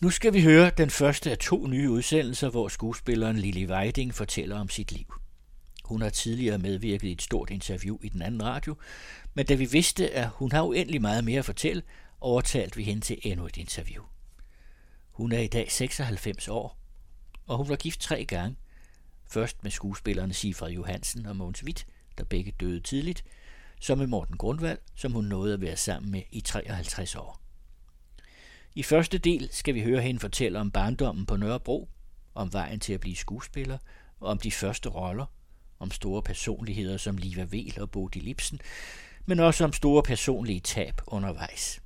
Nu skal vi høre den første af to nye udsendelser, hvor skuespilleren Lili Weiding fortæller om sit liv. Hun har tidligere medvirket i et stort interview i den anden radio, men da vi vidste, at hun har uendelig meget mere at fortælle, overtalte vi hende til endnu et interview. Hun er i dag 96 år, og hun var gift tre gange. Først med skuespillerne Sifred Johansen og Mogens Witt, der begge døde tidligt, så med Morten Grundvald, som hun nåede at være sammen med i 53 år. I første del skal vi høre hende fortælle om barndommen på Nørrebro, om vejen til at blive skuespiller, og om de første roller, om store personligheder som Liva Vel og Bodil Lipsen, men også om store personlige tab undervejs.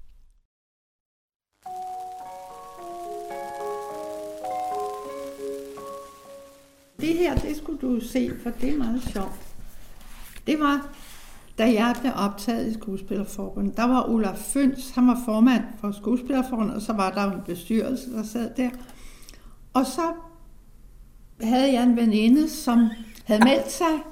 Det her, det skulle du se, for det er meget sjovt. Det var, da jeg blev optaget i Skuespillerforbundet. Der var Olaf Føns, han var formand for Skuespillerforbundet, og så var der en bestyrelse, der sad der. Og så havde jeg en veninde, som havde meldt sig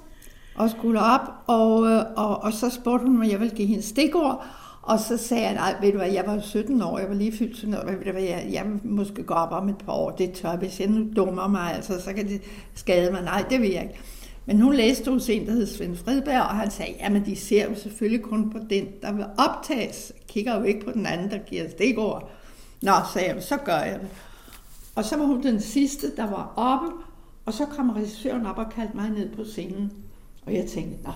og skulle op, og, øh, og, og så spurgte hun, om jeg ville give hende stikord, og så sagde jeg, nej, ved du hvad, jeg var 17 år, jeg var lige fyldt 17 år, ved du hvad, jeg, jeg vil måske gå op om et par år, det tør, hvis jeg nu dummer mig, altså, så kan det skade mig. Nej, det vil jeg ikke. Men hun læste hos en, der hed Svend Fredberg, og han sagde, jamen de ser jo selvfølgelig kun på den, der vil optages. Kigger jo ikke på den anden, der giver stikord. Nå, sagde jeg, så gør jeg det. Og så var hun den sidste, der var oppe, og så kom regissøren op og kaldte mig ned på scenen. Og jeg tænkte, nå,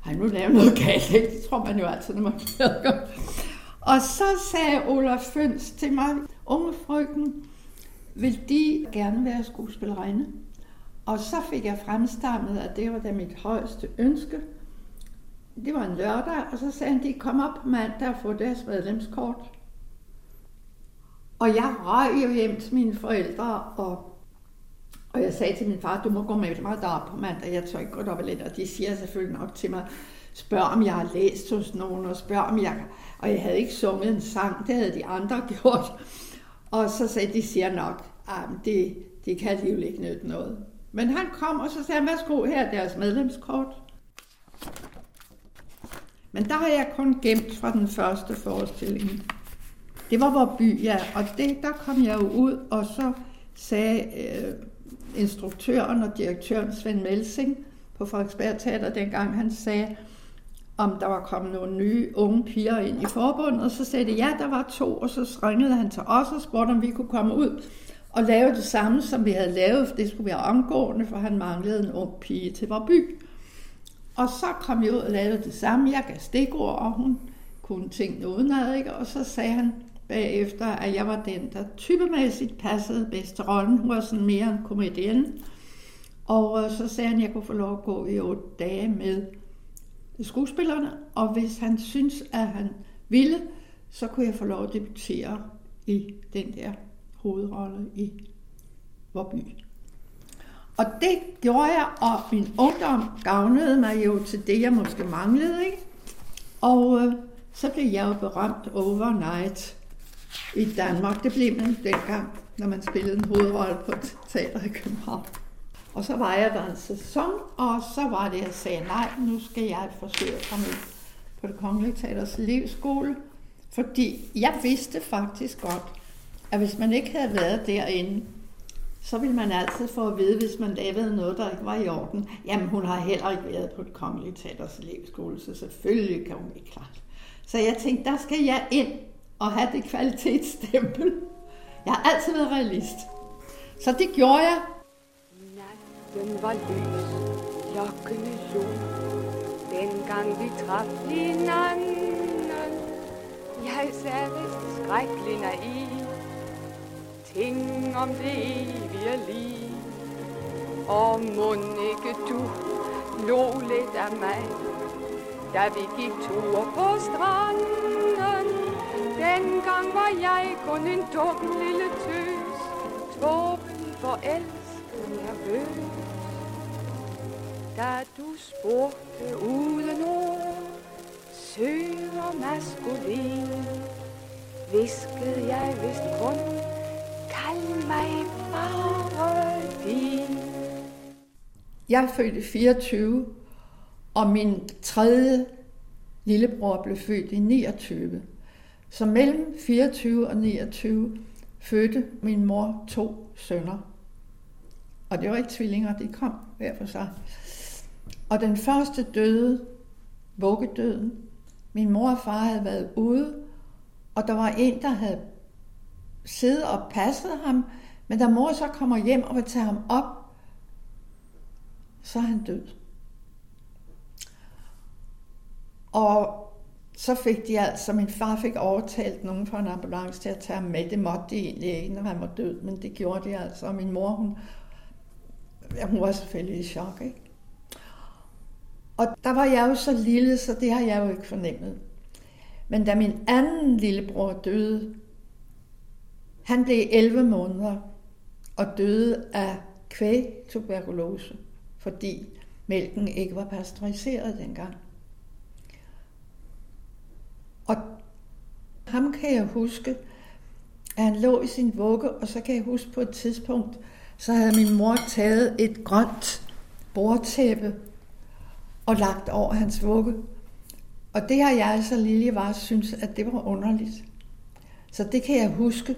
har jeg nu lavet noget galt? Det tror man jo altid, når man Og så sagde Olaf Føns til mig, unge frøken, vil de gerne være skuespillerinde? Og så fik jeg fremstammet, at det var da mit højeste ønske. Det var en lørdag, og så sagde han, de kom op på mandag og få deres medlemskort. Og jeg røg jo hjem til mine forældre, og og jeg sagde til min far, du må gå med mig derop på mandag, jeg tør ikke gå derop lidt. Og de siger selvfølgelig nok til mig, spørg om jeg har læst hos nogen, og spørg om jeg... Og jeg havde ikke sunget en sang, det havde de andre gjort. Og så sagde de, siger nok, at det, det kan alligevel ikke nytte noget. Men han kom, og så sagde han, værsgo, her er deres medlemskort. Men der har jeg kun gemt fra den første forestilling. Det var vores by, ja, og det, der kom jeg jo ud, og så sagde øh, instruktøren og direktøren Svend Melsing på Frederiksberg Teater, dengang han sagde, om der var kommet nogle nye unge piger ind i forbundet, og så sagde de, ja, der var to, og så ringede han til os og spurgte, om vi kunne komme ud og lave det samme, som vi havde lavet, for det skulle være omgående, for han manglede en ung pige til vores by. Og så kom jeg ud og lavede det samme. Jeg gav stikord, og hun kunne tingene udenad, ikke? Og så sagde han, bagefter, at jeg var den, der typemæssigt passede bedst til rollen. Hun var sådan mere en komedienne. Og øh, så sagde han, at jeg kunne få lov at gå i otte dage med skuespillerne, og hvis han synes, at han ville, så kunne jeg få lov at debutere i den der hovedrolle i Vorby. Og det gjorde jeg, og min ungdom gavnede mig jo til det, jeg måske manglede. Ikke? Og øh, så blev jeg jo berømt overnight i Danmark. Det blev man dengang, når man spillede en hovedrolle på et teater i København. Og så var jeg der en sæson, og så var det, jeg sagde, nej, nu skal jeg forsøge at komme ind på det Kongelige Teaters elevskole. Fordi jeg vidste faktisk godt, at hvis man ikke havde været derinde, så ville man altid få at vide, hvis man lavede noget, der ikke var i orden. Jamen, hun har heller ikke været på det kongeligt Teaters elevskole, så selvfølgelig kan hun ikke klare Så jeg tænkte, der skal jeg ind og have det kvalitetsstempel. Jeg har altid været realist. Så det gjorde jeg. Natten var lys, klokkene lå, dengang vi traf hinanden. Jeg sagde skrækkelig naiv, ting om det evige liv. Og må ikke du lå lidt af mig, da vi gik tur på stranden. Dengang var jeg kun en dum lille tøs, tåben forelsket nervøs. Da du spurgte uden ord, søger maskulin, viskede jeg vist kun, jeg er født i 24, og min tredje lillebror blev født i 29. Så mellem 24 og 29 fødte min mor to sønner. Og det var ikke tvillinger, de kom hver for sig. Og den første døde, vuggedøden. Min mor og far havde været ude, og der var en, der havde siddet og passet ham, men da mor så kommer hjem og vil tage ham op, så er han død. Og så fik de altså, min far fik overtalt nogen fra en ambulance til at tage ham med. Det måtte de egentlig ikke, når han var død, men det gjorde de altså. Og min mor, hun, ja, hun var selvfølgelig i chok, ikke? Og der var jeg jo så lille, så det har jeg jo ikke fornemmet. Men da min anden lillebror døde, han blev 11 måneder og døde af kvægtuberkulose, fordi mælken ikke var pasteuriseret dengang. Og ham kan jeg huske, at han lå i sin vugge, og så kan jeg huske på et tidspunkt, så havde min mor taget et grønt bordtæppe og lagt over hans vugge. Og det har jeg altså lille var synes, at det var underligt. Så det kan jeg huske.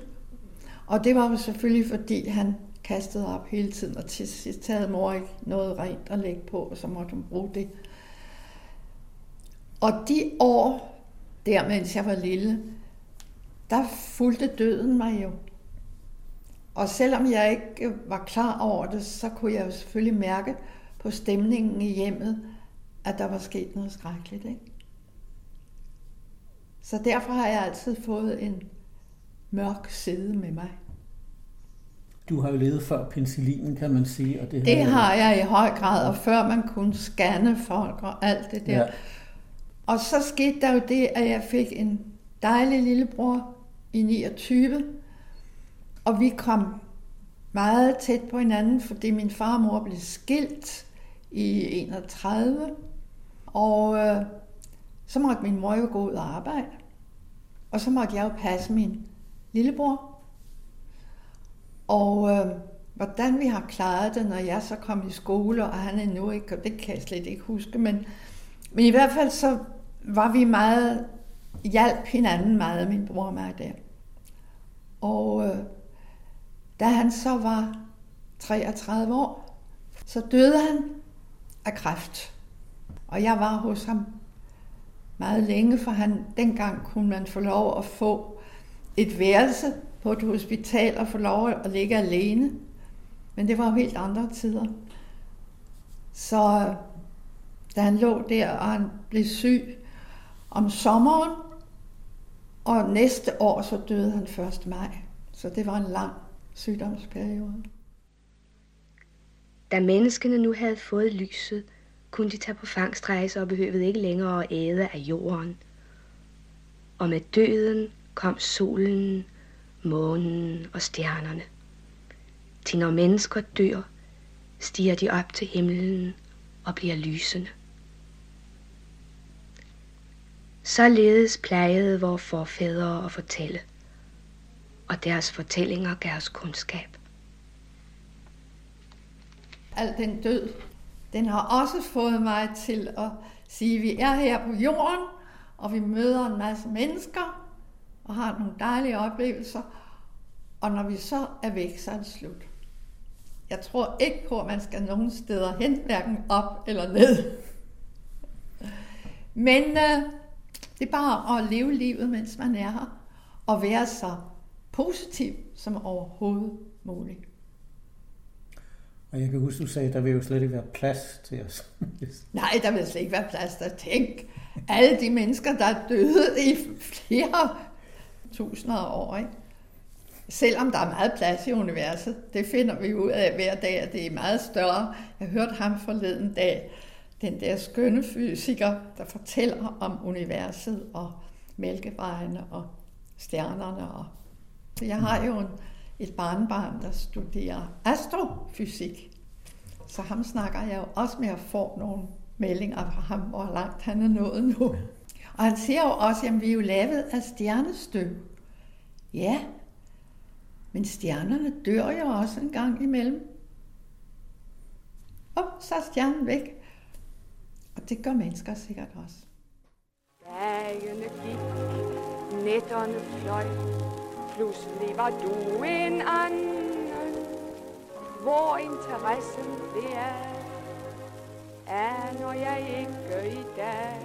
Og det var jo selvfølgelig, fordi han kastede op hele tiden, og til sidst havde mor ikke noget rent at lægge på, og så måtte hun bruge det. Og de år, der mens jeg var lille, der fulgte døden mig jo. Og selvom jeg ikke var klar over det, så kunne jeg jo selvfølgelig mærke på stemningen i hjemmet, at der var sket noget skrækkeligt. Ikke? Så derfor har jeg altid fået en mørk side med mig. Du har jo levet før penicillinen, kan man sige. Og det, det har jeg i høj grad, og før man kunne scanne folk og alt det der. Ja. Og så skete der jo det, at jeg fik en dejlig lillebror i 29, og vi kom meget tæt på hinanden, fordi min far og mor blev skilt i 31, og øh, så måtte min mor jo gå ud og arbejde. Og så måtte jeg jo passe min lillebror. Og øh, hvordan vi har klaret det, når jeg så kom i skole, og han endnu ikke, det kan jeg slet ikke huske, men, men i hvert fald så var vi meget, hjalp hinanden meget, min bror og mig der. Og øh, da han så var 33 år, så døde han af kræft. Og jeg var hos ham meget længe, for han, dengang kunne man få lov at få et værelse på et hospital og få lov at ligge alene. Men det var jo helt andre tider. Så da han lå der, og han blev syg om sommeren, og næste år så døde han 1. maj. Så det var en lang sygdomsperiode. Da menneskene nu havde fået lyset, kunne de tage på fangstrejse og behøvede ikke længere at æde af jorden. Og med døden kom solen, månen og stjernerne. Til når mennesker dør, stiger de op til himlen og bliver lysende. Således plejede vores forfædre at fortælle, og deres fortællinger gav os kundskab. Al den død, den har også fået mig til at sige, at vi er her på jorden, og vi møder en masse mennesker, og har nogle dejlige oplevelser, og når vi så er væk, så er det slut. Jeg tror ikke på, at man skal nogen steder hen, hverken op eller ned. Men øh, det er bare at leve livet, mens man er her, og være så positiv som overhovedet muligt. Og jeg kan huske, du sagde, at der vil jo slet ikke være plads til os. Nej, der vil slet ikke være plads til at tænke. Alle de mennesker, der er døde i flere tusinder af år, ikke? Selvom der er meget plads i universet, det finder vi ud af hver dag, at det er meget større. Jeg hørte ham forleden dag, den der skønne fysiker, der fortæller om universet og mælkevejene og stjernerne. Og jeg har jo en, et barnbarn, der studerer astrofysik. Så ham snakker jeg jo også med at få nogle meldinger fra ham, hvor langt han er nået nu. Og han siger jo også, at vi er jo lavet af stjernestøv. Ja, men stjernerne dør jo også en gang imellem. Og så er stjernen væk. Og det gør mennesker sikkert også. Dagene gik, nætterne fløj, pludselig var du en anden, hvor interessen det er, er når jeg ikke i dag.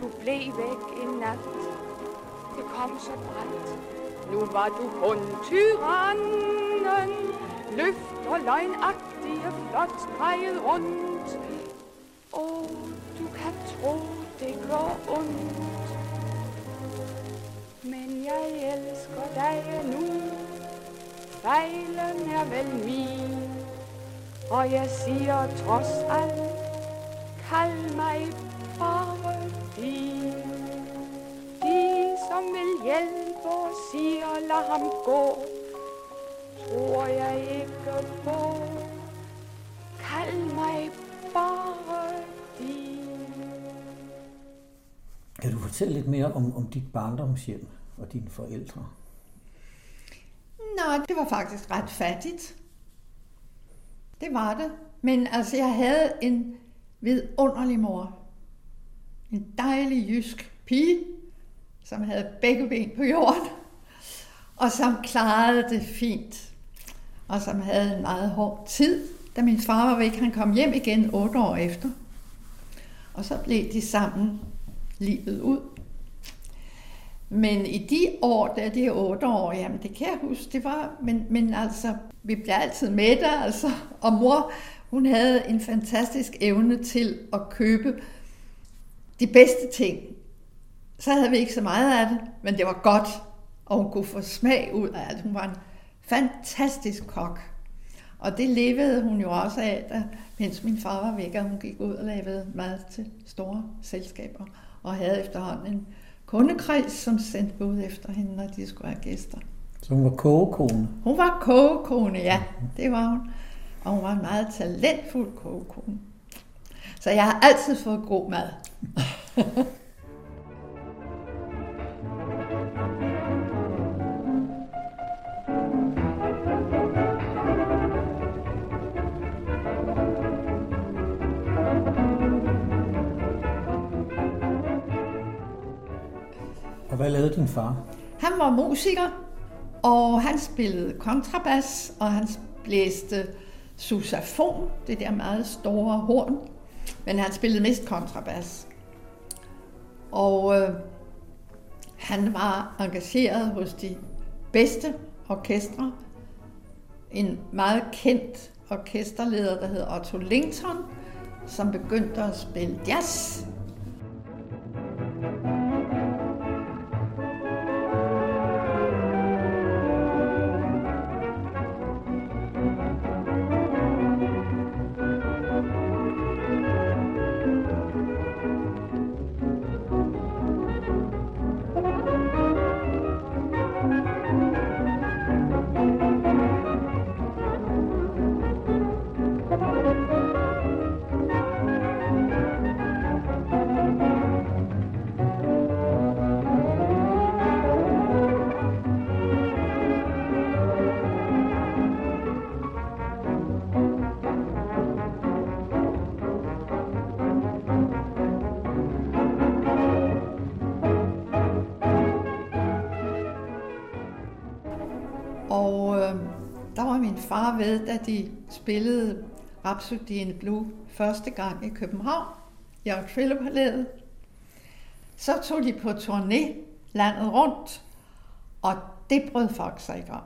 Du blev væk en nat, det kom så brændt. Nu var du kun tyrannen, løft og løgnagtige flot drejet rundt. Og du kan tro, det går ondt. Men jeg elsker dig nu, fejlen er vel min. Og jeg siger trods alt, kald mig bare din. Din som vil hjælpe og siger, lad ham gå, tror jeg ikke på. Kald mig bare din. Kan du fortælle lidt mere om, om dit barndomshjem og dine forældre? Nå, det var faktisk ret fattigt. Det var det. Men altså, jeg havde en vidunderlig mor. En dejlig jysk pige, som havde begge ben på jorden, og som klarede det fint, og som havde en meget hård tid. Da min far var væk, han kom hjem igen otte år efter. Og så blev de sammen livet ud. Men i de år, der de otte år, jamen det kan jeg huske, det var, men, men altså, vi blev altid med der, altså, og mor, hun havde en fantastisk evne til at købe de bedste ting. Så havde vi ikke så meget af det, men det var godt, og hun kunne få smag ud af det. Hun var en fantastisk kok. Og det levede hun jo også af, da, mens min far var væk, og hun gik ud og lavede mad til store selskaber, og havde efterhånden en kundekreds, som sendte bud efter hende, når de skulle have gæster. Så hun var kogekone? Hun var kogekone, ja, det var hun. Og hun var en meget talentfuld kogekone. Så jeg har altid fået god mad. Og hvad lavede din far? Han var musiker, og han spillede kontrabas, og han blæste susafon, det der meget store horn. Men han spillede mest kontrabas. Og øh, han var engageret hos de bedste orkestre. En meget kendt orkesterleder, der hed Otto Linton, som begyndte at spille jazz. Far ved, da de spillede Rhapsody in Blue første gang i København, i Auxillerpalæet. Så tog de på turné landet rundt, og det brød folk sig ikke om.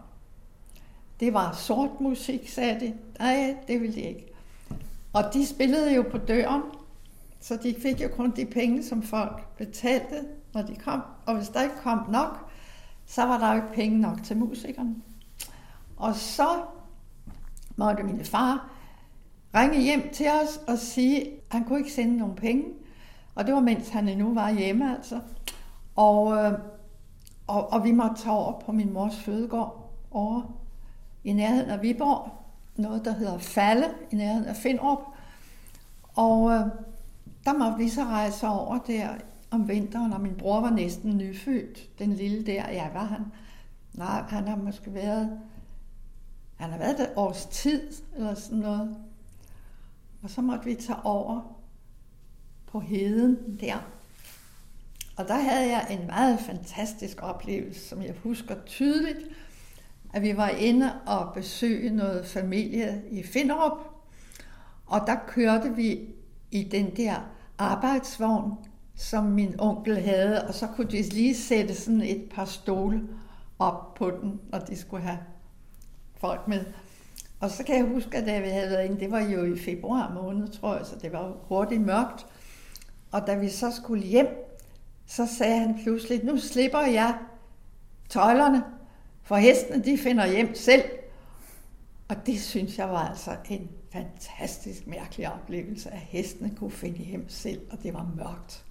Det var sort musik, sagde de. Nej, det ville de ikke. Og de spillede jo på døren, så de fik jo kun de penge, som folk betalte, når de kom. Og hvis der ikke kom nok, så var der jo ikke penge nok til musikerne. Og så måtte min far ringe hjem til os og sige, at han kunne ikke sende nogen penge. Og det var mens han endnu var hjemme altså. Og, øh, og, og vi måtte tage over på min mors fødegård over i nærheden af Viborg. Noget, der hedder Falle, i nærheden af Finderup. Og øh, der måtte vi så rejse over der om vinteren, og min bror var næsten nyfødt. Den lille der, ja, var han? Nej, han har måske været han har været der års tid, eller sådan noget. Og så måtte vi tage over på heden der. Og der havde jeg en meget fantastisk oplevelse, som jeg husker tydeligt, at vi var inde og besøge noget familie i Finderup, og der kørte vi i den der arbejdsvogn, som min onkel havde, og så kunne de lige sætte sådan et par stole op på den, når de skulle have folk med. Og så kan jeg huske, at da vi havde været inde, det var jo i februar måned, tror jeg, så det var hurtigt mørkt. Og da vi så skulle hjem, så sagde han pludselig, nu slipper jeg tøjlerne, for hestene de finder hjem selv. Og det synes jeg var altså en fantastisk mærkelig oplevelse, at hestene kunne finde hjem selv, og det var mørkt.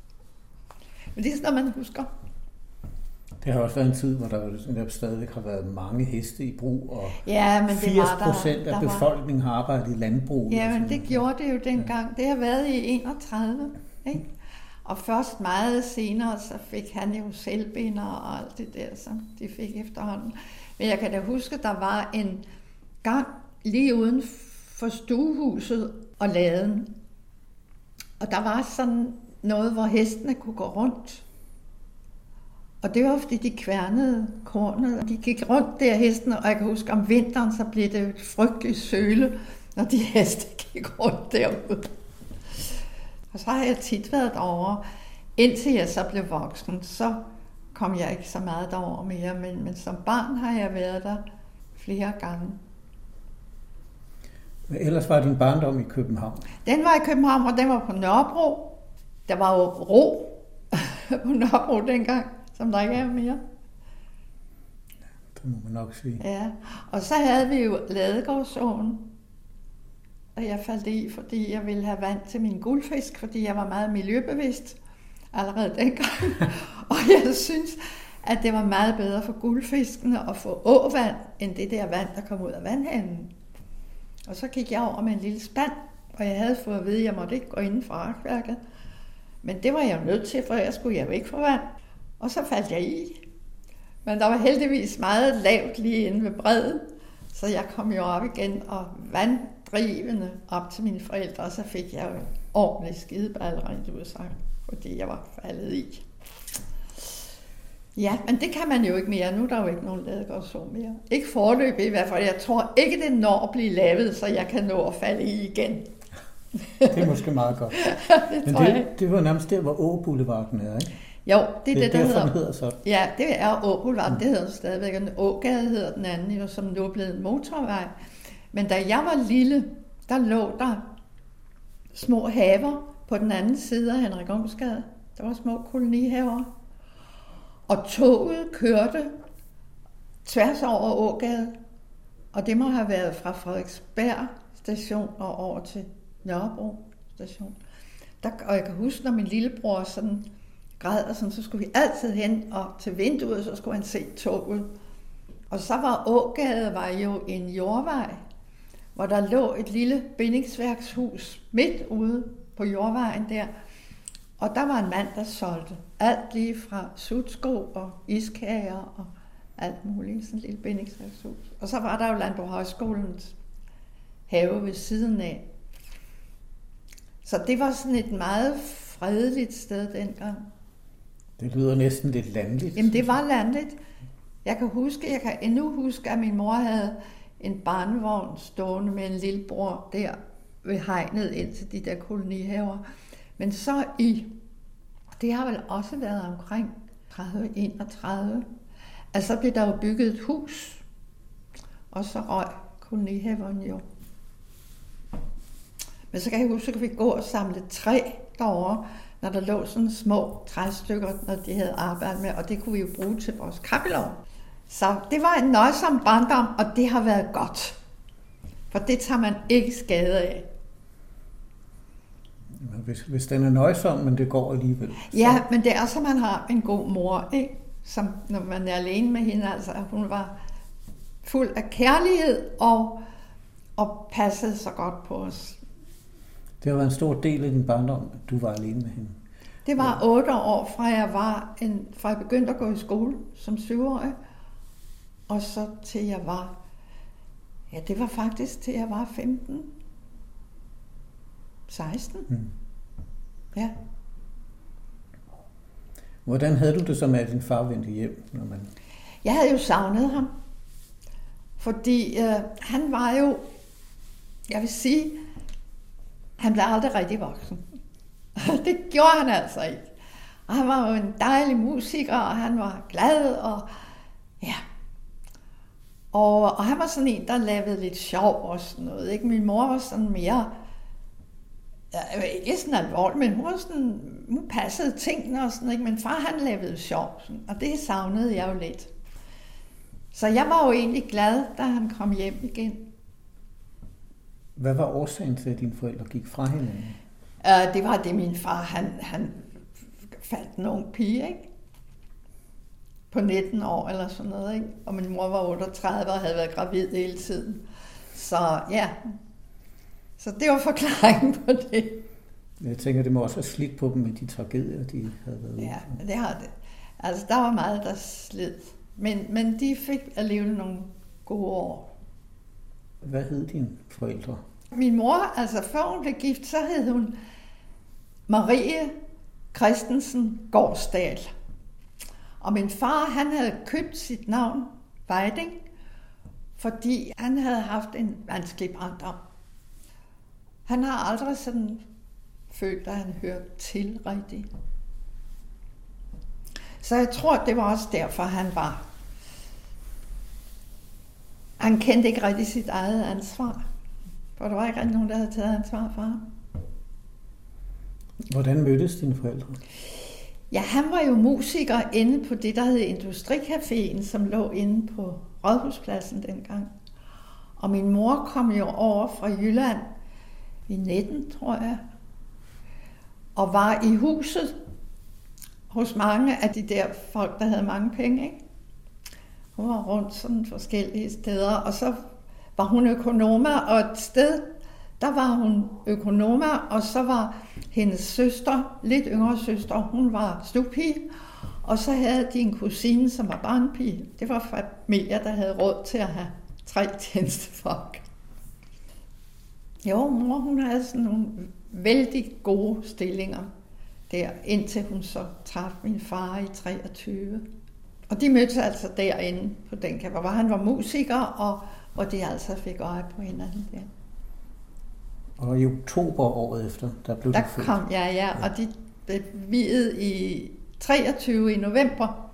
Men det er sådan man husker. Det har også været en tid, hvor der, der stadigvæk har været mange heste i brug, og ja, men det 80 var der, procent af befolkningen har arbejdet i landbrug. Ja, men det gjorde det jo dengang. Det har været i 31, ikke? Og først meget senere, så fik han jo selvbinder og alt det der, som de fik efterhånden. Men jeg kan da huske, der var en gang lige uden for stuehuset og laden. Og der var sådan noget, hvor hestene kunne gå rundt. Og det var fordi, de kværnede kornet. De gik rundt der, hestene, og jeg kan huske, om vinteren, så blev det frygteligt søle, når de heste gik rundt derude. Og så har jeg tit været derovre. Indtil jeg så blev voksen, så kom jeg ikke så meget derover mere, men, men som barn har jeg været der flere gange. Men ellers var din barndom i København? Den var i København, og den var på Nørrebro. Der var jo ro på Nørrebro dengang, som der ikke er mere. Det må man nok sige. Ja, og så havde vi jo Ladegårdsåen, og jeg faldt i, fordi jeg ville have vand til min guldfisk, fordi jeg var meget miljøbevidst allerede dengang. og jeg synes, at det var meget bedre for guldfiskene at få åvand, end det der vand, der kom ud af vandhanen. Og så gik jeg over med en lille spand, og jeg havde fået at vide, at jeg måtte ikke gå inden for arkværket. Men det var jeg nødt til, for jeg skulle jeg ikke få vand. Og så faldt jeg i. Men der var heldigvis meget lavt lige inde ved bredden, så jeg kom jo op igen og vanddrivende op til mine forældre, og så fik jeg jo en ordentlig skideball rent ud sagt, fordi jeg var faldet i. Ja, men det kan man jo ikke mere. Nu er der jo ikke nogen ladegårdså mere. Ikke forløb i hvert fald. Jeg tror ikke, det når at blive lavet, så jeg kan nå at falde i igen. det er måske meget godt. det Men det, det var nærmest der, hvor Åboulevarden er, ikke? Jo, det er det, det er der hedder. hedder så. Ja, det er Åboulevard, mm. det hedder stadigvæk. Og Ågade hedder den anden, jo, som nu er blevet en motorvej. Men da jeg var lille, der lå der små haver på den anden side af Henrik Ungsgade. Der var små kolonihaver. Og toget kørte tværs over Ågade. Og det må have været fra Frederiksberg station og over til Nørrebro station. Der, og jeg kan huske, når min lillebror sådan græd, og sådan, så skulle vi altid hen og til vinduet, så skulle han se toget. Og så var Ågade var jo en jordvej, hvor der lå et lille bindingsværkshus midt ude på jordvejen der. Og der var en mand, der solgte alt lige fra sutsko og iskager og alt muligt, sådan et lille bindingsværkshus. Og så var der jo Landbrug Højskolens have ved siden af. Så det var sådan et meget fredeligt sted dengang. Det lyder næsten lidt landligt. Jamen det var landligt. Jeg kan huske, jeg kan endnu huske, at min mor havde en barnevogn stående med en lillebror der ved hegnet ind til de der kolonihaver. Men så i, det har vel også været omkring 30-31, altså så blev der jo bygget et hus, og så røg kolonihaveren jo. Men så kan jeg huske, at vi gå og samle træ derovre, når der lå sådan små træstykker, når de havde arbejdet med, og det kunne vi jo bruge til vores kappelov. Så det var en nøjsom barndom, og det har været godt. For det tager man ikke skade af. Hvis, hvis den er nøjsom, men det går alligevel. Så. Ja, men det er så, man har en god mor, ikke? Som når man er alene med hende, altså hun var fuld af kærlighed og, og passede så godt på os. Det været en stor del af din barndom, du var alene med hende. Det var otte år, fra jeg, var en, fra jeg begyndte at gå i skole som syvårig, og så til jeg var, ja det var faktisk til jeg var 15, 16. Mm. Ja. Hvordan havde du det så med, at din far vendte hjem? Når man... Jeg havde jo savnet ham. Fordi øh, han var jo, jeg vil sige, han blev aldrig rigtig voksen. det gjorde han altså ikke. Og han var jo en dejlig musiker, og han var glad, og ja. Og, og han var sådan en, der lavede lidt sjov og sådan noget. Ikke? Min mor var sådan mere, ja, ikke sådan alvorlig, men hun, var sådan, hun passede tingene og sådan, ikke? men far han lavede sjov, sådan, og det savnede jeg jo lidt. Så jeg var jo egentlig glad, da han kom hjem igen. Hvad var årsagen til, at dine forældre gik fra hinanden? Uh, det var det, min far, han, han en ung pige, ikke? På 19 år eller sådan noget, ikke? Og min mor var 38 og havde været gravid hele tiden. Så ja, så det var forklaringen på det. Jeg tænker, det må også have slidt på dem med de tragedier, de havde været Ja, det har det. Altså, der var meget, der slid. Men, men de fik alligevel nogle gode år. Hvad hed dine forældre? Min mor, altså før hun blev gift, så hed hun Marie Christensen Gårdsdal. Og min far, han havde købt sit navn, Vejding, fordi han havde haft en vanskelig barndom. Han har aldrig sådan følt, at han hørte til rigtigt. Så jeg tror, det var også derfor, han var. Han kendte ikke rigtig sit eget ansvar. For der var ikke rigtig nogen, der havde taget ansvar for ham. Hvordan mødtes dine forældre? Ja, han var jo musiker inde på det, der hed Industricaféen, som lå inde på Rådhuspladsen dengang. Og min mor kom jo over fra Jylland i 19, tror jeg, og var i huset hos mange af de der folk, der havde mange penge. Ikke? Hun var rundt sådan forskellige steder, og så var hun økonomer, og et sted, der var hun økonomer, og så var hendes søster, lidt yngre søster, hun var stupige, og så havde de en kusine, som var barnpige. Det var familier, der havde råd til at have tre tjenestefolk. Jo, mor hun havde sådan nogle vældig gode stillinger der, indtil hun så træffede min far i 23. Og de mødtes altså derinde på den hvor han var musiker, og hvor de altså fik øje på hinanden der. Og i oktober året efter, der blev der født. kom jeg, ja, ja, og de blev viet i 23 i november.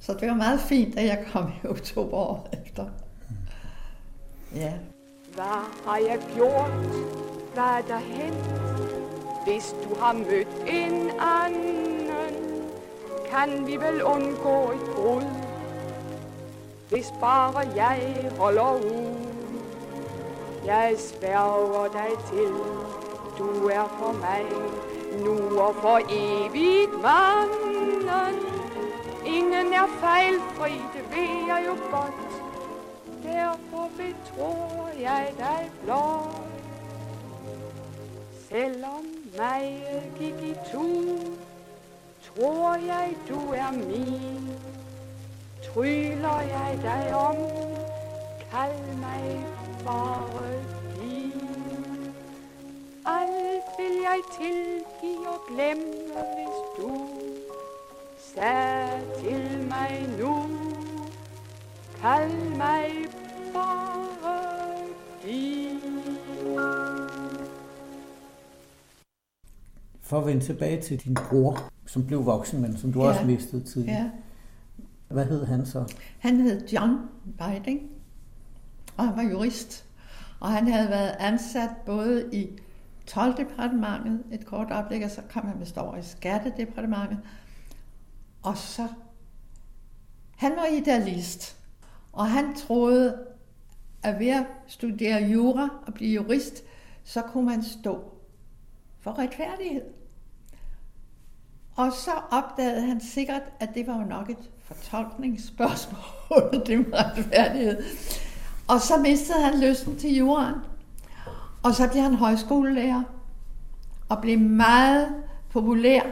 Så det var meget fint, at jeg kom i oktober året efter. Ja. Hvad har jeg gjort? Hvad er der hent? Hvis du har mødt en anden, kan vi vel undgå et brud. Hvis bare jeg holder ud. Jeg sværger dig til, du er for mig nu og for evigt manden. Ingen er fejlfri, det ved jeg jo godt. Derfor betror jeg dig blot. Selvom mig gik i tu, tror jeg du er min. Tryller jeg dig om, kald mig bare din. Alt vil jeg tilgive og glemme, hvis du sagde til mig nu. Kald mig bare din. For at vende tilbage til din bror, som blev voksen, men som du Ja. også mistede tidligere. ja. Hvad hed han så? Han hed John Biding, og han var jurist. Og han havde været ansat både i 12-departementet et kort øjeblik, og så kom han vist over i skattedepartementet. Og så, han var idealist, og han troede, at ved at studere jura og blive jurist, så kunne man stå for retfærdighed. Og så opdagede han sikkert, at det var jo nok et fortolkningsspørgsmål, det med retfærdighed. Og så mistede han lysten til juraen. Og så blev han højskolelærer og blev meget populær,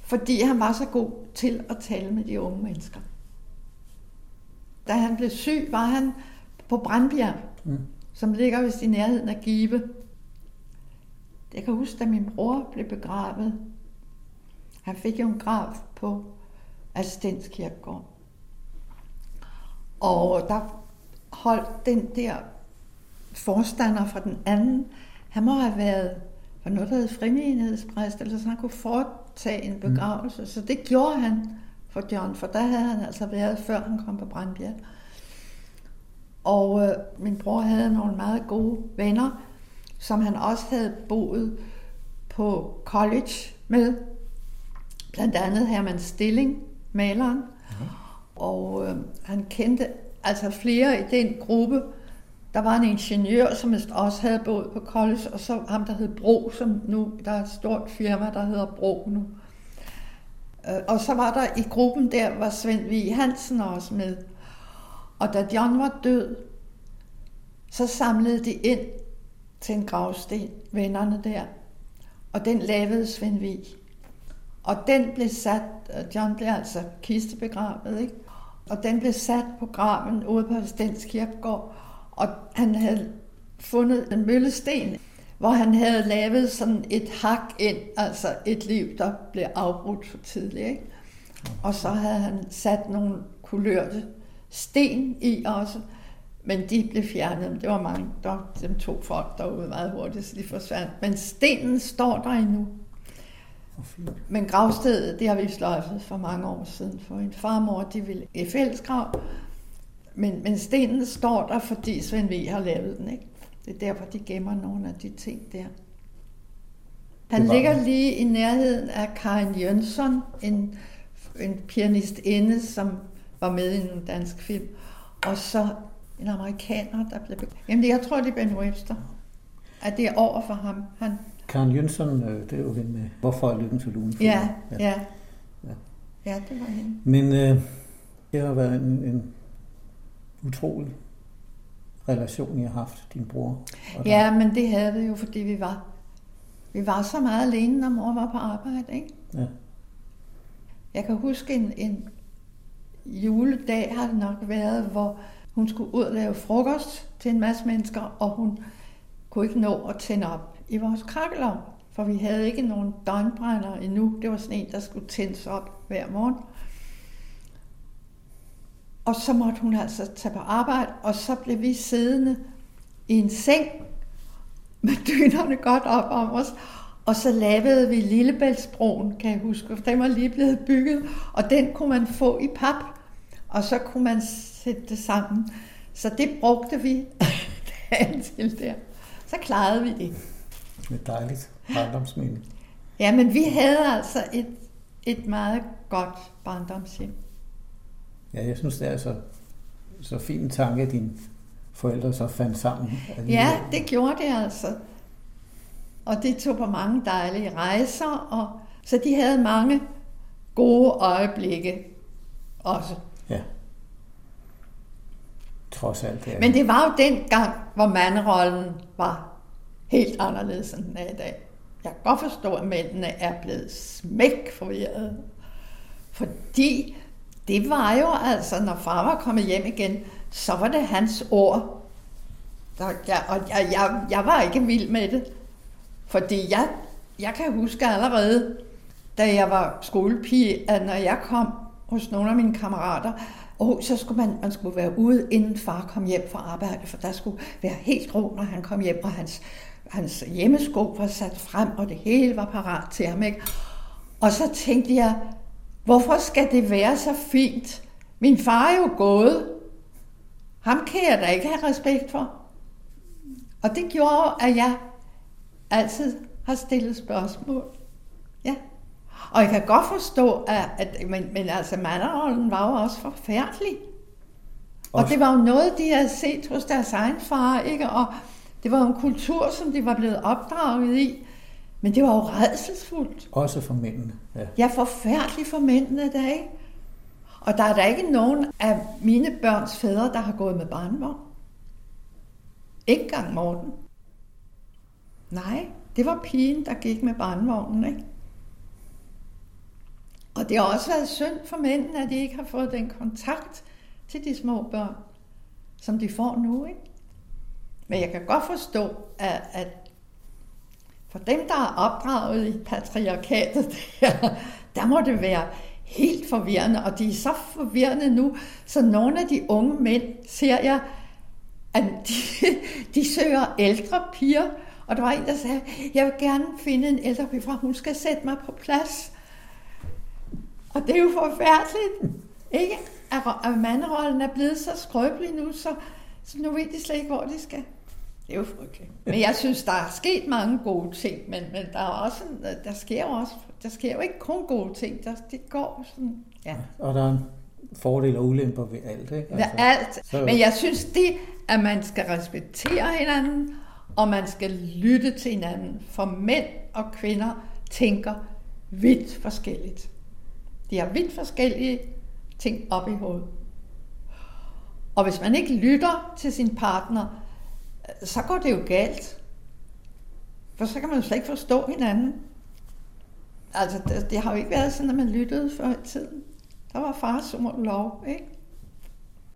fordi han var så god til at tale med de unge mennesker. Da han blev syg, var han på Brandbjerg, Mm. som ligger vist i nærheden af Give. Jeg kan huske, da min bror blev begravet, Han fik jo en grav på Assistens Kirkegård. Og der holdt den der forstander fra den anden, han må have været for noget, der hed frimidighedspræst, eller så han kunne foretage en begravelse. Mm. Så det gjorde han for John, for der havde han altså været, før han kom på Brandbjerg. Og øh, min bror havde nogle meget gode venner, som han også havde boet på college med. Blandt andet Herman Stilling, maleren. Ja. Og øh, han kendte altså flere i den gruppe. Der var en ingeniør, som også havde boet på college, og så ham, der hed Bro, som nu, der er et stort firma, der hedder Bro nu. Øh, og så var der i gruppen der, var Svend Vig Hansen også med. Og da John var død, så samlede de ind til en gravsten, vennerne der. Og den lavede Svend Vig. Og den blev sat, John blev altså kistebegravet, ikke? Og den blev sat på graven ude på Stens Kirkegård. Og han havde fundet en møllesten, hvor han havde lavet sådan et hak ind, altså et liv, der blev afbrudt for tidligt. Ikke? Og så havde han sat nogle kulørte sten i også, men de blev fjernet. Det var mange, der dem to folk derude meget hurtigt, så de forsvandt. Men stenen står der endnu. Men gravstedet, det har vi sløjfet for mange år siden, for en farmor, de ville i fællesgrav. Men, men stenen står der, fordi Svend V. har lavet den, ikke? Det er derfor, de gemmer nogle af de ting der. Han ligger lige i nærheden af Karin Jønsson, en, en pianistinde, som var med i en dansk film. Og så en amerikaner, der blev... Jamen, jeg tror, det er Ben Webster. At det er over for ham. Han... Karen Jønsson, øh, det er jo hende med Hvorfor er lykken til lunen? Ja, ja, ja. Ja, det var hende. Men øh, det har været en, en utrolig relation, I har haft, din bror? Og ja, men det havde vi jo, fordi vi var, vi var så meget alene, når mor var på arbejde. Ikke? Ja. Jeg kan huske en, en juledag har det nok været, hvor hun skulle ud og lave frokost til en masse mennesker, og hun kunne ikke nå at tænde op i vores krakkelov, for vi havde ikke nogen døgnbrænder endnu. Det var sådan en, der skulle tændes op hver morgen. Og så måtte hun altså tage på arbejde, og så blev vi siddende i en seng med dynerne godt op om os. Og så lavede vi Lillebæltsbroen, kan jeg huske, for den var lige blevet bygget, og den kunne man få i pap, og så kunne man sætte det sammen. Så det brugte vi dagen til der. Så klarede vi det. Er dejligt barndomsminde. Ja, men vi havde altså et, et meget godt barndomshjem. Ja, jeg synes, det er så, så fin en tanke, at dine forældre så fandt sammen. Ja, det gjorde det altså. Og det tog på mange dejlige rejser, og så de havde mange gode øjeblikke også. Ja. Trods alt. Det Men det var jo den gang, hvor manderollen var helt anderledes, end den er i dag. Jeg kan godt forstå, at mændene er blevet smæk forvirret. Fordi det var jo altså, når far var kommet hjem igen, så var det hans ord. Der, jeg, og jeg, jeg, jeg var ikke vild med det. Fordi jeg, jeg kan huske allerede, da jeg var skolepige, at når jeg kom hos nogle af mine kammerater, og så skulle man, man skulle være ude, inden far kom hjem fra arbejde, for der skulle være helt ro, når han kom hjem, og hans, hans hjemmesko var sat frem, og det hele var parat til ham. Ikke? Og så tænkte jeg, Hvorfor skal det være så fint? Min far er jo gået. Ham kan jeg da ikke have respekt for. Og det gjorde, at jeg altid har stillet spørgsmål. Ja. Og jeg kan godt forstå, at, at men, men altså manderollen var jo også forfærdelig. Og det var jo noget, de havde set hos deres egen far, ikke? Og det var en kultur, som de var blevet opdraget i. Men det var jo redselsfuldt. Også for mændene. Ja, ja forfærdeligt for mændene der, ikke? Og der er der ikke nogen af mine børns fædre, der har gået med barnvogn. Ikke gang Morten. Nej, det var pigen, der gik med barnvognen, ikke? Og det har også været synd for mændene, at de ikke har fået den kontakt til de små børn, som de får nu, ikke? Men jeg kan godt forstå, at, at for dem, der er opdraget i patriarkatet, der, der må det være helt forvirrende, og de er så forvirrende nu, så nogle af de unge mænd, ser jeg, at de, de søger ældre piger, og der var en, der sagde, jeg vil gerne finde en ældre pige, for hun skal sætte mig på plads. Og det er jo forfærdeligt, ikke? At, at manderollen er blevet så skrøbelig nu, så, så nu ved de slet ikke, hvor de skal. Det er jo frygteligt. Men jeg synes, der er sket mange gode ting, men, men der, er også, der, sker også, der sker jo ikke kun gode ting. Der, det går sådan, ja. Og der er en fordel og ulemper ved alt, ikke? Altså, ved alt. Så... Men jeg synes, det, at man skal respektere hinanden, og man skal lytte til hinanden. For mænd og kvinder tænker vidt forskelligt. De har vidt forskellige ting op i hovedet. Og hvis man ikke lytter til sin partner, så går det jo galt. For så kan man jo slet ikke forstå hinanden. Altså, det, det har jo ikke været sådan, at man lyttede før i tiden. Der var far som lov, ikke?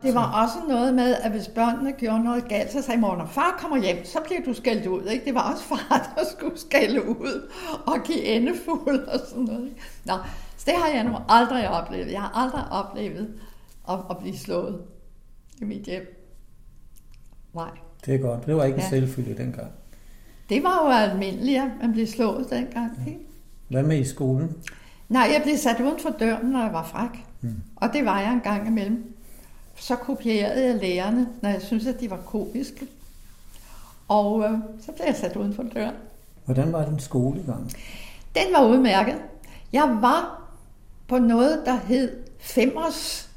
Det var også noget med, at hvis børnene gjorde noget galt, så sagde mor, når far kommer hjem, så bliver du skældt ud. Ikke? Det var også far, der skulle skælde ud og give endefuld og sådan noget. Ikke? Nå, så det har jeg nu aldrig oplevet. Jeg har aldrig oplevet at, at blive slået i mit hjem. Nej. Det er godt. Det var ikke ja. en selvfølge dengang. Det var jo almindeligt, at man blev slået dengang. Ja. Hvad med i skolen? Nej, jeg blev sat uden for døren, når jeg var fræk. Mm. Og det var jeg en gang imellem. Så kopierede jeg lærerne, når jeg syntes, at de var komiske. Og øh, så blev jeg sat uden for døren. Hvordan var din skolegang? Den var udmærket. Jeg var på noget, der hed Femers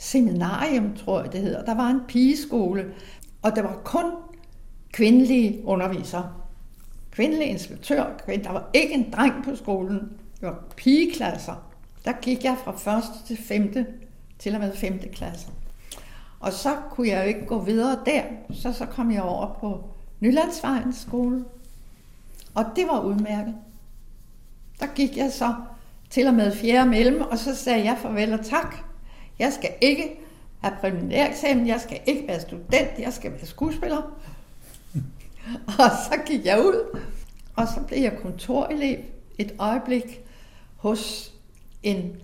Seminarium, tror jeg det hedder. Der var en pigeskole, og der var kun kvindelige undervisere. Kvindelige inspektør, der var ikke en dreng på skolen. Det var pigeklasser. Der gik jeg fra 1. til 5. til og med 5. klasse. Og så kunne jeg jo ikke gå videre der, så så kom jeg over på Nylandsvejens skole. Og det var udmærket. Der gik jeg så til og med fjerde mellem, og så sagde jeg farvel og tak. Jeg skal ikke have præliminæreksamen, jeg skal ikke være student, jeg skal være skuespiller. og så gik jeg ud, og så blev jeg kontorelev et øjeblik hos en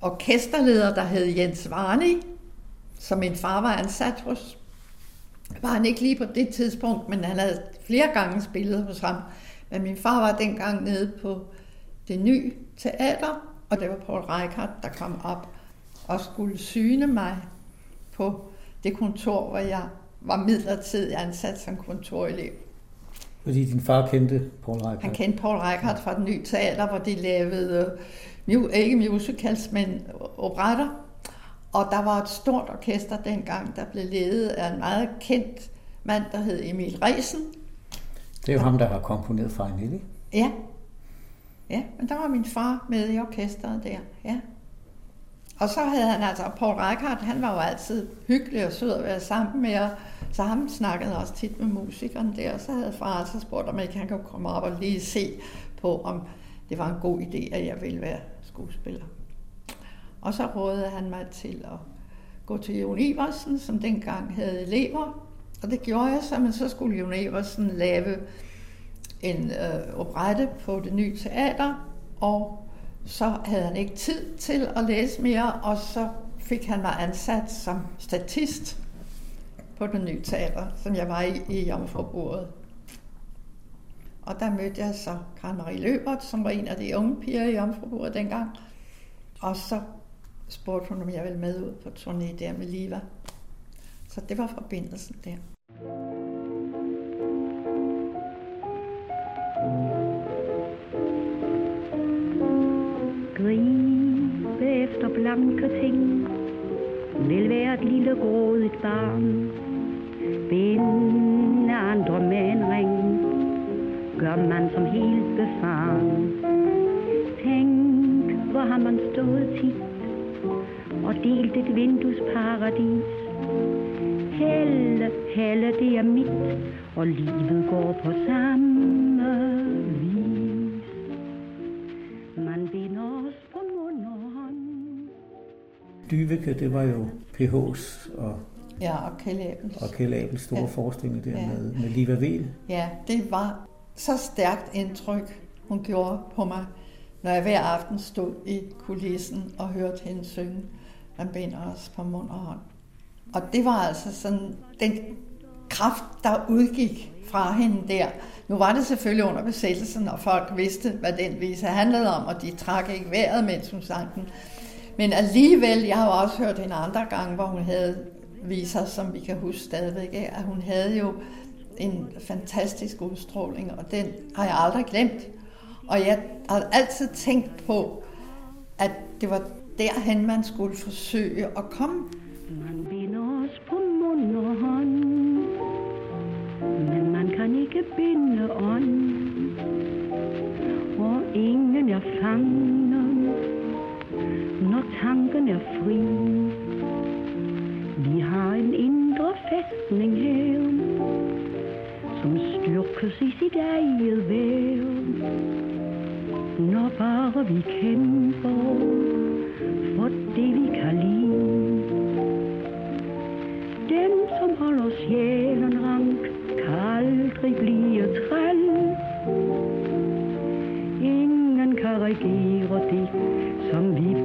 orkesterleder, der hed Jens Varni, som min far var ansat hos. Var han ikke lige på det tidspunkt, men han havde flere gange spillet hos ham. Men min far var dengang nede på det nye teater, og det var Paul Reichardt, der kom op og skulle syne mig på det kontor, hvor jeg var midlertidigt ansat som kontorelev. Fordi din far kendte Paul Reichardt? Han kendte Paul Reichardt fra det nye teater, hvor de lavede, ikke musicals, men operetter. Og der var et stort orkester dengang, der blev ledet af en meget kendt mand, der hed Emil Resen. Det er jo ham, der har komponeret Farinelli. Ja. Ja, men der var min far med i orkestret der, ja. Og så havde han altså, Paul Reichardt, han var jo altid hyggelig og sød at være sammen med, og så ham snakkede også tit med musikeren der, og så havde far altså spurgt, om ikke han kunne komme op og lige se på, om det var en god idé, at jeg ville være skuespiller. Og så rådede han mig til at gå til Jon Iversen, som dengang havde elever. Og det gjorde jeg så, men så skulle Jon Iversen lave en øh, oprette på det nye teater, og så havde han ikke tid til at læse mere, og så fik han mig ansat som statist på det nye teater, som jeg var i i Jomfrubordet. Og der mødte jeg så Karen Marie Løbert, som var en af de unge piger i Jomfrubordet dengang. Og så spurgte hun, om jeg ville med ud på turné der med Liva. Så det var forbindelsen der. Gribe efter blanke ting Vil være et lille grådigt barn Binde andre med en ring Gør man som helt befaren Tænk, hvor har man stået tit og delt et vinduesparadis. Helle, helle, det er mit, og livet går på sammen. Dyveke, det var jo PH's og Ja, og Kjell Abels. Og Kjell Abels store ja. forestilling der ja. med, med Liva Vel. Ja, det var så stærkt indtryk, hun gjorde på mig. når jeg hver aften stod i kulissen og hørte hende synge, man binder os på mund og hånd. Og det var altså sådan den kraft, der udgik fra hende der. Nu var det selvfølgelig under besættelsen, og folk vidste, hvad den vise handlede om, og de trak ikke vejret, mens hun sang den. Men alligevel, jeg har jo også hørt hende andre gange, hvor hun havde viser, som vi kan huske stadigvæk, at hun havde jo en fantastisk udstråling, og den har jeg aldrig glemt. Og jeg har altid tænkt på, at det var derhen, man skulle forsøge at komme. Ingen det, som vi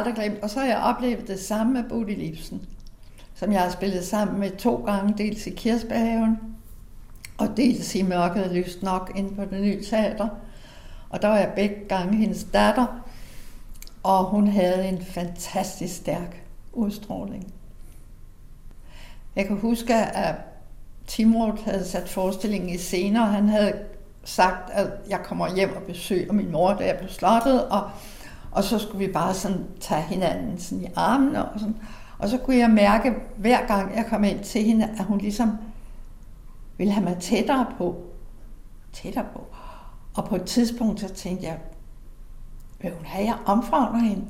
aldrig glemt. Og så har jeg oplevet det samme med Bodil Ibsen, som jeg har spillet sammen med to gange, dels i Kirsbehaven, og dels i Mørket Lyst Nok inde på det nye teater. Og der var jeg begge gange hendes datter, og hun havde en fantastisk stærk udstråling. Jeg kan huske, at Timrod havde sat forestillingen i scene, og han havde sagt, at jeg kommer hjem og besøger min mor, da jeg blev slottet, og, og så skulle vi bare sådan tage hinanden sådan i armene, og, sådan. og så kunne jeg mærke, hver gang jeg kom ind til hende, at hun ligesom ville have mig tættere på. Tættere på. Og på et tidspunkt, så tænkte jeg, vil hun have, jeg omfavner hende?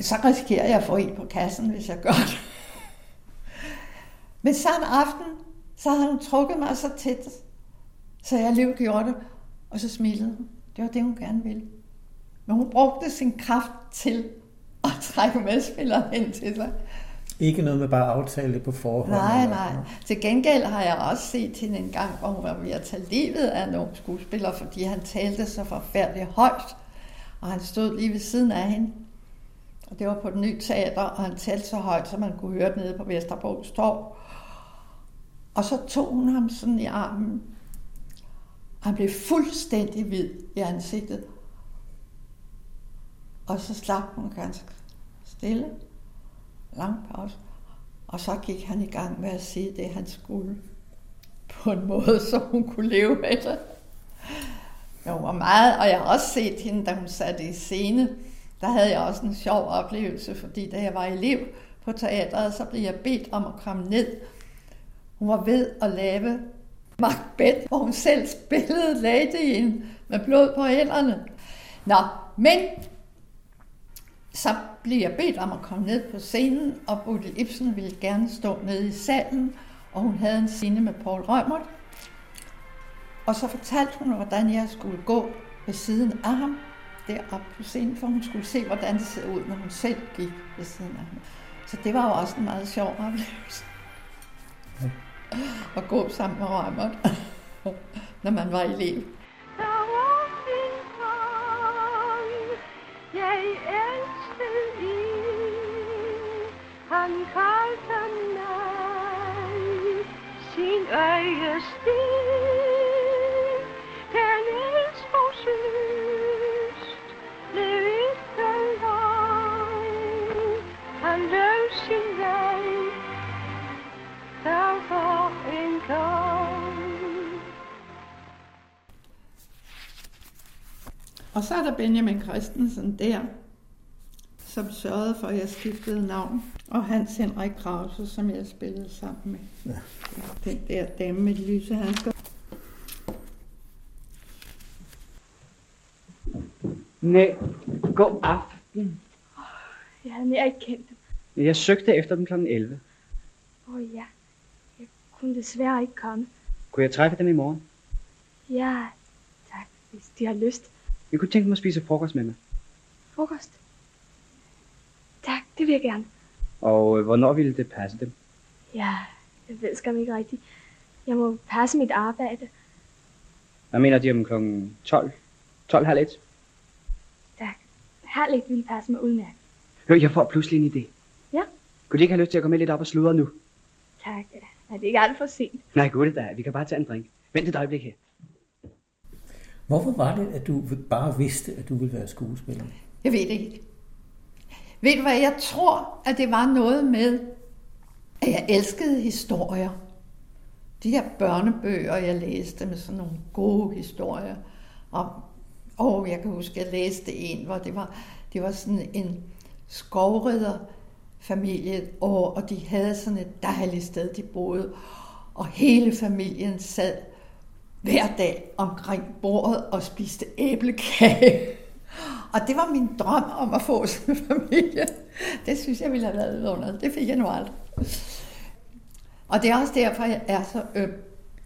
Så risikerer jeg at få en på kassen, hvis jeg gør det. Men samme aften, så havde hun trukket mig så tæt, så jeg lige gjorde det, og så smilede hun. Det var det, hun gerne ville. Men hun brugte sin kraft til at trække medspilleren ind til sig. Ikke noget med bare aftale det på forhånd? Nej, eller- nej. Til gengæld har jeg også set hende en gang, hvor hun var ved at tage livet af en ung skuespiller, fordi han talte så forfærdeligt højt, og han stod lige ved siden af hende. Og det var på den nye teater, og han talte så højt, så man kunne høre det nede på Vesterbro Torv. Og så tog hun ham sådan i armen. Han blev fuldstændig hvid i ansigtet. Og så slap hun ganske stille. Lang pause. Og så gik han i gang med at sige det, han skulle. På en måde, så hun kunne leve med det. Jo, var meget, og jeg har også set hende, da hun satte i scene. Der havde jeg også en sjov oplevelse, fordi da jeg var elev på teateret, så blev jeg bedt om at komme ned. Hun var ved at lave Macbeth, hvor hun selv spillede ladyen med blod på hænderne. Nå, men så blev jeg bedt om at komme ned på scenen, og Bodil Ibsen ville gerne stå nede i salen, og hun havde en scene med Paul Rømert. Og så fortalte hun, hvordan jeg skulle gå ved siden af ham, deroppe på scenen, for hun skulle se, hvordan det ser ud, når hun selv gik ved siden af ham. Så det var jo også en meget sjov oplevelse. At gå sammen med Rømert, når man var elev. Der jeg elsker. Han kaldte mig sin øjesten. Den elskos lyst blev ikke løgn. Han løb sin vej, der var en gang. Og så er der Benjamin Christensen der, som sørgede for, at jeg skiftede navn. Og Hans Henrik Krause, som jeg spillede sammen med. Ja. Den der dame med de lyse handsker. Nej, god aften. Jeg havde mere ikke kendt dem. Jeg søgte efter dem kl. 11. Åh oh, ja, jeg kunne desværre ikke komme. Kunne jeg træffe dem i morgen? Ja, tak, hvis de har lyst. Jeg kunne tænke mig at spise frokost med mig. Frokost? Vil jeg gerne. Og øh, hvornår ville det passe dem? Ja, jeg ved skam ikke rigtigt. Jeg må passe mit arbejde. Hvad mener de om kl. 12? 12 halv et? Tak. Halv et ville passe mig udmærket. Hør, jeg får pludselig en idé. Ja, Kunne de ikke have lyst til at komme lidt op og sludre nu? tak. Er det ikke alt for sent? Nej, gud det da. Vi kan bare tage en drink. Vent et øjeblik her. Hvorfor var det, at du bare vidste, at du ville være skuespiller? Jeg ved det ikke. Ved du hvad, jeg tror, at det var noget med, at jeg elskede historier. De her børnebøger, jeg læste med sådan nogle gode historier. Og, og jeg kan huske, at jeg læste en, hvor det var, det var sådan en skovridderfamilie, og, og de havde sådan et dejligt sted, de boede. Og hele familien sad hver dag omkring bordet og spiste æblekage. Og det var min drøm om at få sådan en familie. Det synes jeg ville have været under. Det fik jeg nu aldrig. Og det er også derfor, jeg er så øm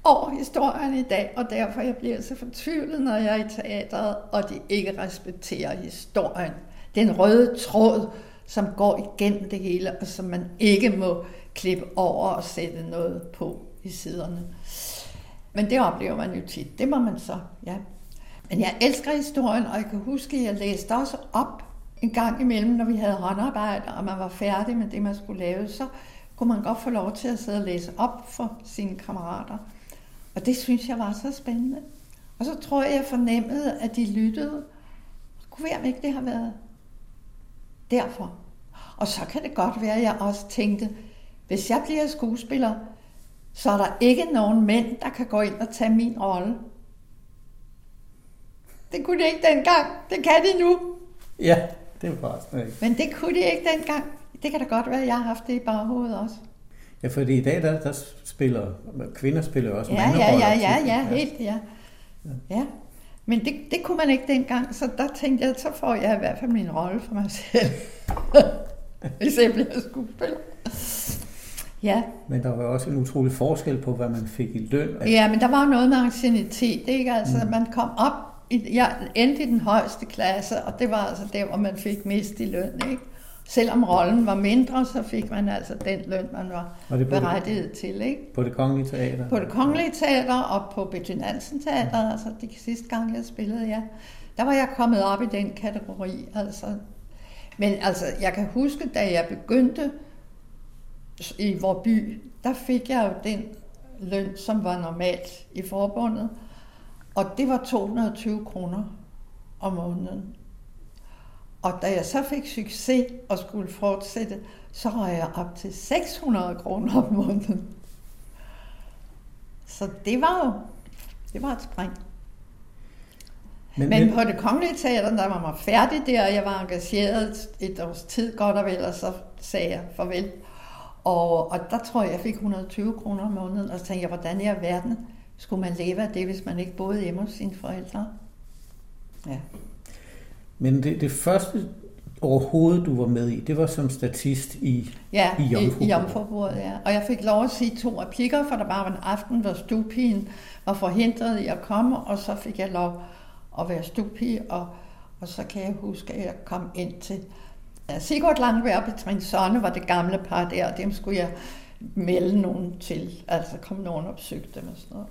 over historien i dag, og derfor jeg bliver så fortvivlet, når jeg er i teatret, og de ikke respekterer historien. Den røde tråd, som går igennem det hele, og som man ikke må klippe over og sætte noget på i siderne. Men det oplever man jo tit. Det må man så, ja. Men jeg elsker historien, og jeg kan huske, at jeg læste også op en gang imellem, når vi havde håndarbejde, og man var færdig med det, man skulle lave, så kunne man godt få lov til at sidde og læse op for sine kammerater. Og det synes jeg var så spændende. Og så tror jeg, jeg fornemmede, at de lyttede. Kunne være, ikke det har været derfor. Og så kan det godt være, at jeg også tænkte, hvis jeg bliver skuespiller, så er der ikke nogen mænd, der kan gå ind og tage min rolle. Det kunne de ikke dengang. Det kan de nu. Ja, det var sådan ikke. Men det kunne de ikke dengang. Det kan da godt være, at jeg har haft det i baghovedet også. Ja, fordi i dag, der, der spiller, kvinder spiller også Ja, ja, ja, ja, ja, helt, ja. Ja, men det, det kunne man ikke dengang, så der tænkte jeg, så får jeg i hvert fald min rolle for mig selv. Hvis jeg bliver skuespiller. Ja. Men der var også en utrolig forskel på, hvad man fik i løn. ja, men der var jo noget med ancienitet, ikke? Altså, mm. man kom op, jeg endte i den højeste klasse, og det var altså der, hvor man fik mest i løn, ikke? Selvom rollen var mindre, så fik man altså den løn, man var Og det på det- berettiget til, ikke? På det kongelige teater. På det kongelige teater og på Betty Nansen teater, altså de sidste gange jeg spillede, ja. Der var jeg kommet op i den kategori, altså. Men altså, jeg kan huske, da jeg begyndte i vor by, der fik jeg jo den løn, som var normalt i forbundet. Og det var 220 kroner om måneden. Og da jeg så fik succes og skulle fortsætte, så røg jeg op til 600 kroner om måneden. Så det var jo det var et spring. Men, men på det kongelige teater, der var man færdig der, og jeg var engageret et års tid godt og vel, og så sagde jeg farvel. Og, og der tror jeg, jeg fik 120 kroner om måneden, og så tænkte jeg, hvordan i alverden skulle man leve af det, hvis man ikke boede hjemme hos sine forældre? Ja. Men det, det første overhovedet, du var med i, det var som statist i, Ja, i i, Jomfru. i Jomfrubordet, ja. Og jeg fik lov at sige to replikker, for der var en aften, hvor stupigen var forhindret i at komme, og så fik jeg lov at være stupige, og, og så kan jeg huske, at jeg kom ind til Sigurd Langberg og Petrin Sonne var det gamle par der, og dem skulle jeg melde nogen til, altså kom nogen og besøgte dem og sådan noget.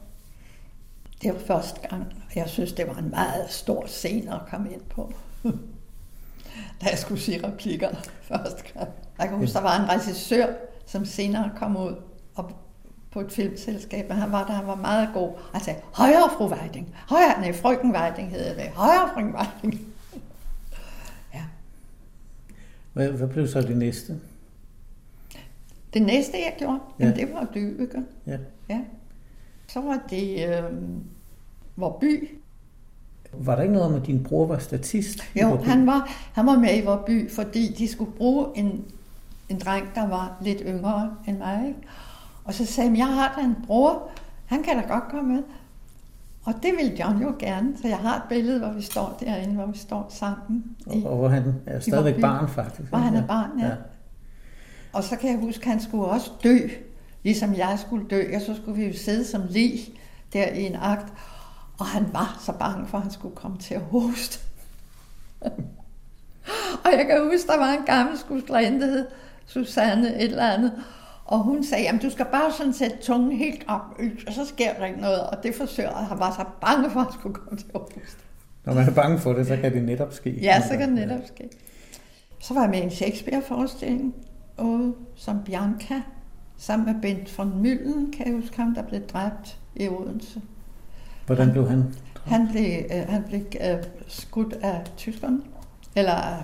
Det var første gang, og jeg synes, det var en meget stor scene at komme ind på. da jeg skulle sige replikkerne første gang. Jeg kan huske, der var en regissør, som senere kom ud og på et filmselskab, men han var der, han var meget god. Han sagde, højere fru Weiding, højere, nej, frøken Weiding hedder det, højere frøken Weiding. Hvad, hvad blev så det næste? Det næste, jeg gjorde, Ja. ja. det var Dyveke. Ja. ja. Så var det øh, vor by. Var der ikke noget om, at din bror var statist? i Jo, Vorby? han var, han var med i vor by, fordi de skulle bruge en, en dreng, der var lidt yngre end mig. Ikke? Og så sagde han, jeg har da en bror, han kan da godt komme med. Og det ville John jo gerne, så jeg har et billede, hvor vi står derinde, hvor vi står sammen. Og, og hvor han er stadigvæk Vorby. barn, faktisk. Hvor han er barn, ja. Og så kan jeg huske, at han skulle også dø, ligesom jeg skulle dø, og så skulle vi jo sidde som lig der i en akt, og han var så bange for, at han skulle komme til at hoste. og jeg kan huske, der var en gammel skuespillerinde, der hed Susanne et eller andet, og hun sagde, at du skal bare sådan sætte tungen helt op, og så sker der ikke noget. Og det forsøger han var så bange for, at han skulle komme til at hoste. Når man er bange for det, så kan det netop ske. Ja, så kan det netop ske. Så var jeg med i en Shakespeare-forestilling, og som Bianca, sammen med Bent von Møllen, kan jeg huske ham, der blev dræbt i Odense. Hvordan blev han? Han blev, øh, han blev øh, skudt af tyskerne, eller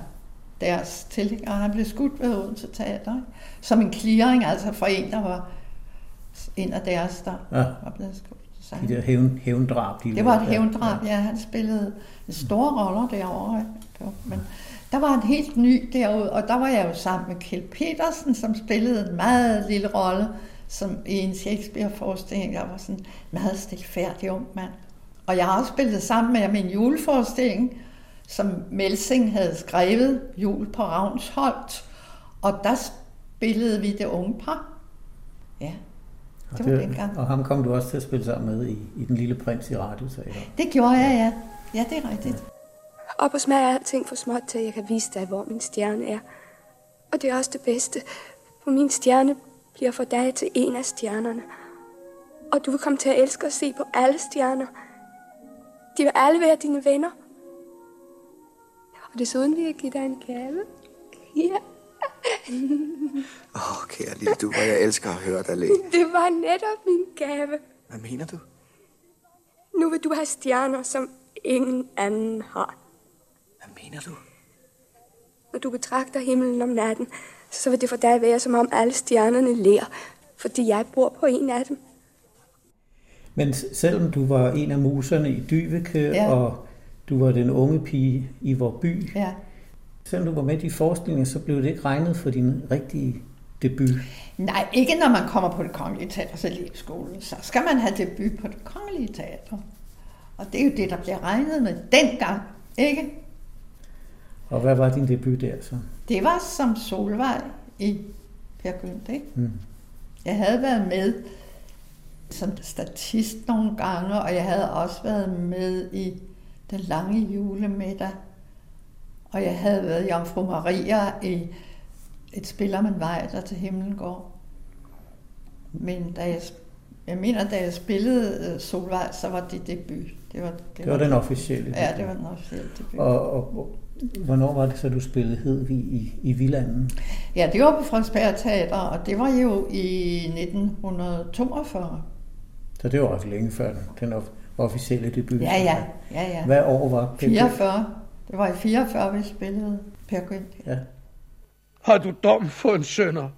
deres tilhængere. Han blev skudt ved Odense Teater, som en clearing, altså for en, der var en af deres, der Ja. var blevet skudt. Så De der hævn, hævndrab. De det var et hævndrab, ja. Han spillede store roller derovre. Men der var en helt ny derude, og der var jeg jo sammen med Kjeld Petersen, som spillede en meget lille rolle som i en Shakespeare-forestilling. Jeg var sådan en meget stilfærdig ung mand. Og jeg har også spillet sammen med min juleforestilling, som Melsing havde skrevet, Jul på Ravnsholt. Og der spillede vi det unge par. Ja, Og, det var dengang. og ham kom du også til at spille sammen med i, i Den Lille Prins i Radioteater. Det gjorde jeg, ja. Ja, det er rigtigt. Op mig er alting for småt til, jeg kan vise dig, hvor min stjerne er. Og det er også det bedste, for min stjerne bliver for dig til en af stjernerne. Og du vil komme til at elske at se på alle stjerner. De vil alle være dine venner. Og desuden vil jeg give dig en gave. Ja, Åh, oh, kære lille du, hvor jeg elsker at høre dig le. det var netop min gave. Hvad mener du? Nu vil du have stjerner, som ingen anden har. Mener du? Når du betragter himlen om natten, så vil det for dig være, som om alle stjernerne ler, fordi jeg bor på en af dem. Men selvom du var en af muserne i Dyveke, Ja. ja. og du var den unge pige i vor by, Ja. selvom du var med i de forestillinger, så blev det ikke regnet for din rigtige debut. Nej, ikke når man kommer på det kongelige teaters elevskole. Så skal man have debut på det kongelige teater. Og det er jo det, der bliver regnet med dengang, ikke? Og hvad var din debut der så? Det var som Solvej i Per Gynt, ikke? Mm. Jeg havde været med som statist nogle gange, og jeg havde også været med i den lange julemiddag. Og jeg havde været Jomfru Maria i et spiller man vej, der til himlen går. Men da jeg, jeg mener, da jeg spillede øh, Solvej, så var det debut. Det var, det Det var den officielle Ja, debut. det var den officielle debut. Og, og hvornår var det så, du spillede Hedvig i, i Villanden? Ja, det var på Frederiksberg Teater, og det var jo i 1942. Så det var også længe før den, den of- officielle debut. Ja, ja, ja, ja. Hvad år var det? 44. Det var i 44, vi spillede Per Gynt. Ja. Har du dom for en sønder?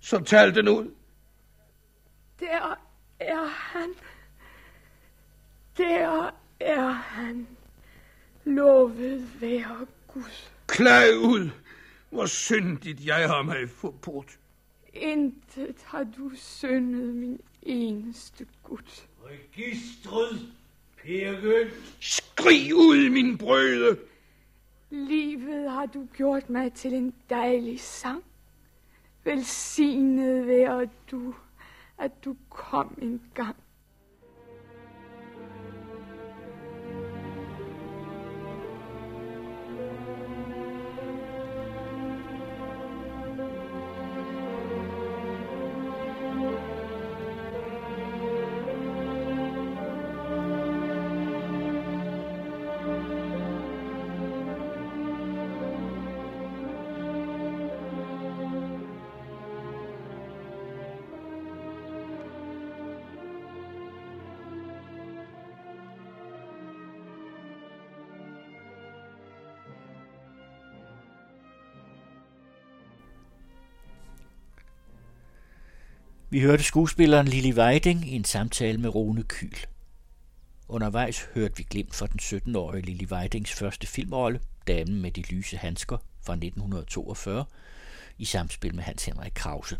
Så tal den ud. Der er han. Der er han. Lovet være Gud. Klag ud, hvor syndigt jeg har mig forbudt. Intet har du syndet, min eneste Gud. Registret, Gynt. Skrig ud, min brøde. Livet har du gjort mig til en dejlig sang. Velsignet være du, at du kom en gang. Vi hørte skuespilleren Lili Weiding i en samtale med Rune Kyl. Undervejs hørte vi glimt fra den 17-årige Lili Weidings første filmrolle, Damen med de lyse handsker fra 1942, i samspil med Hans Henrik Krause.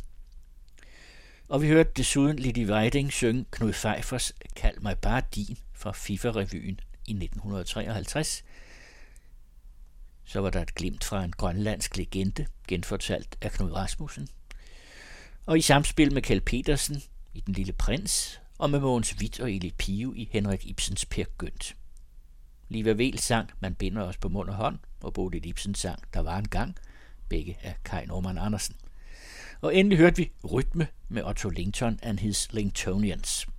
Og vi hørte desuden Lili Weiding synge Knud Pfeiffers Kald mig bare din fra FIFA-revyen i 1953, Så var der et glimt fra en grønlandsk legende, genfortalt af Knud Rasmussen. Og i samspil med Kjeld Petersen i Den Lille Prins, og med Mogens Witt og Elit Pio i Henrik Ibsens Per Gønt. Liva Vel sang Man binder os på mund og hånd, og Bodil Ibsen sang Der var en gang, begge af Kai Norman Andersen. Og endelig hørte vi Rytme med Otto Lington and his Lingtonians –